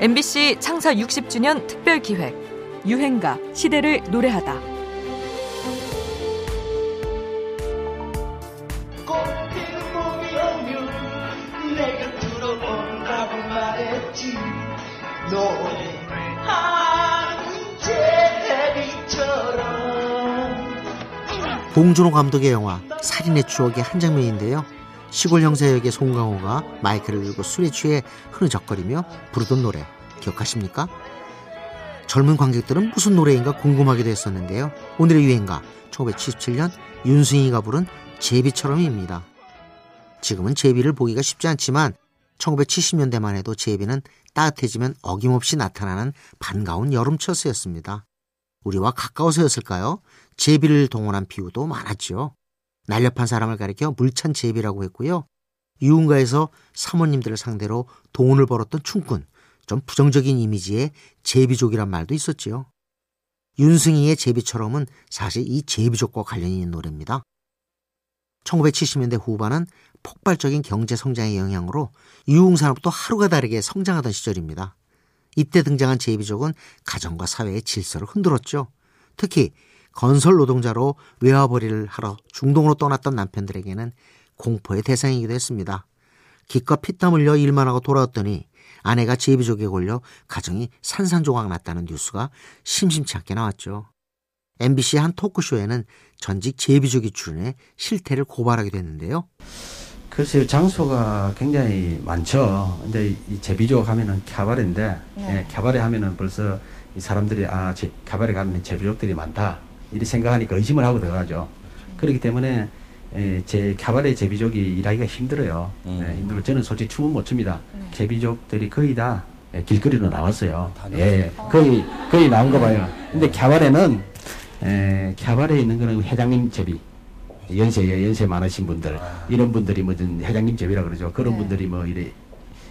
MBC 창사 60주년 특별 기획 유행가 시대를 노래하다. 봉준호 감독의 영화 살인의 추억의 한 장면인데요. 시골 형사 역의 송강호가 마이크를 들고 술에 취해 흐느적거리며 부르던 노래 기억하십니까? 젊은 관객들은 무슨 노래인가 궁금하기도 했었는데요. 오늘의 유행가 1977년 윤승이가 부른 제비처럼입니다. 지금은 제비를 보기가 쉽지 않지만 1970년대만 해도 제비는 따뜻해지면 어김없이 나타나는 반가운 여름철새였습니다. 우리와 가까워서였을까요? 제비를 동원한 비유도 많았죠. 날렵한 사람을 가리켜 물찬 제비라고 했고요. 유흥가에서 사모님들을 상대로 돈을 벌었던 춤꾼, 좀 부정적인 이미지의 제비족이란 말도 있었지요. 윤승희의 제비처럼은 사실 이 제비족과 관련이 있는 노래입니다. 1970년대 후반은 폭발적인 경제 성장의 영향으로 유흥산업도 하루가 다르게 성장하던 시절입니다. 이때 등장한 제비족은 가정과 사회의 질서를 흔들었죠. 특히 건설 노동자로 외화벌이를 하러 중동으로 떠났던 남편들에게는 공포의 대상이기도 했습니다. 기껏 피땀 흘려 일만 하고 돌아왔더니 아내가 제비족에 걸려 가정이 산산조각 났다는 뉴스가 심심치 않게 나왔죠. MBC 한 토크쇼에는 전직 제비족이 출연해 실태를 고발하기도 했는데요. 글쎄요, 장소가 굉장히 많죠. 근데 이 제비족 하면은 캬바레인데, 네. 예, 캬바레 하면은 벌써 이 사람들이, 아, 제, 캬바레 가면 제비족들이 많다. 이렇게 생각하니까 의심을 하고 들어가죠. 그렇기 때문에, 예, 제 캬바레 제비족이 일하기가 힘들어요. 예, 힘들어. 저는 솔직히 춤은 못 춥니다. 제비족들이 거의 다 예, 길거리로 나왔어요. 예, 거의, 거의 나온 거 봐요. 근데 캬바레는, 에, 캬바레에 있는 거는 회장님 제비. 연세, 연세 많으신 분들. 이런 분들이 뭐, 좀 회장님 제비라 그러죠. 그런 분들이 뭐, 이래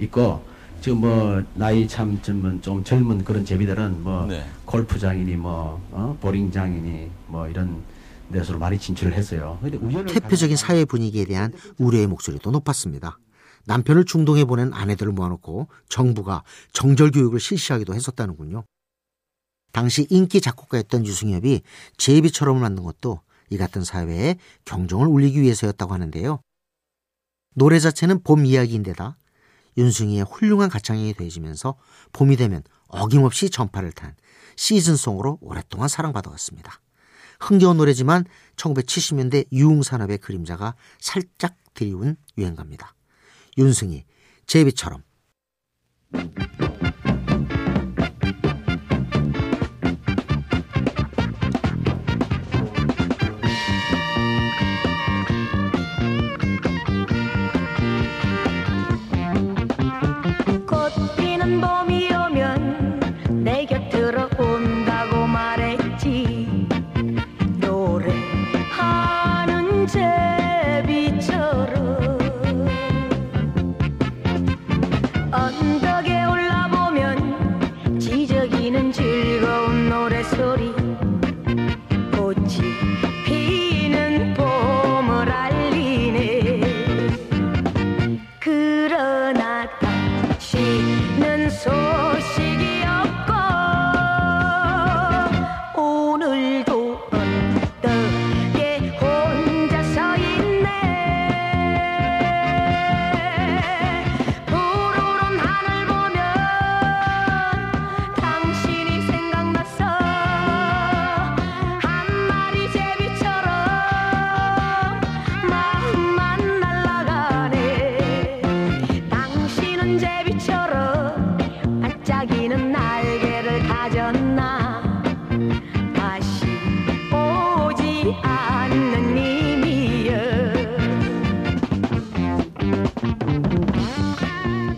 있고, 지금 뭐, 나이 참, 좀, 좀 젊은 그런 제비들은 뭐, 네. 골프장이니 뭐, 어, 보링장이니 뭐, 이런 데서로 많이 진출을 했어요. 가지고- 사회 분위기에 대한 우려의 목소리도 높았습니다. 남편을 중동에 보낸 아내들을 모아놓고 정부가 정절 교육을 실시하기도 했었다는군요. 당시 인기 작곡가였던 유승엽이 제비처럼을 만든 것도 이 같은 사회에 경종을 울리기 위해서였다고 하는데요. 노래 자체는 봄 이야기인데다 윤승희의 훌륭한 가창력이 더해지면서 봄이 되면 어김없이 전파를 탄 시즌송으로 오랫동안 사랑받아왔습니다. 흥겨운 노래지만 1970년대 유흥산업의 그림자가 살짝 드리운 유행가입니다. 윤승희, 제비처럼. 노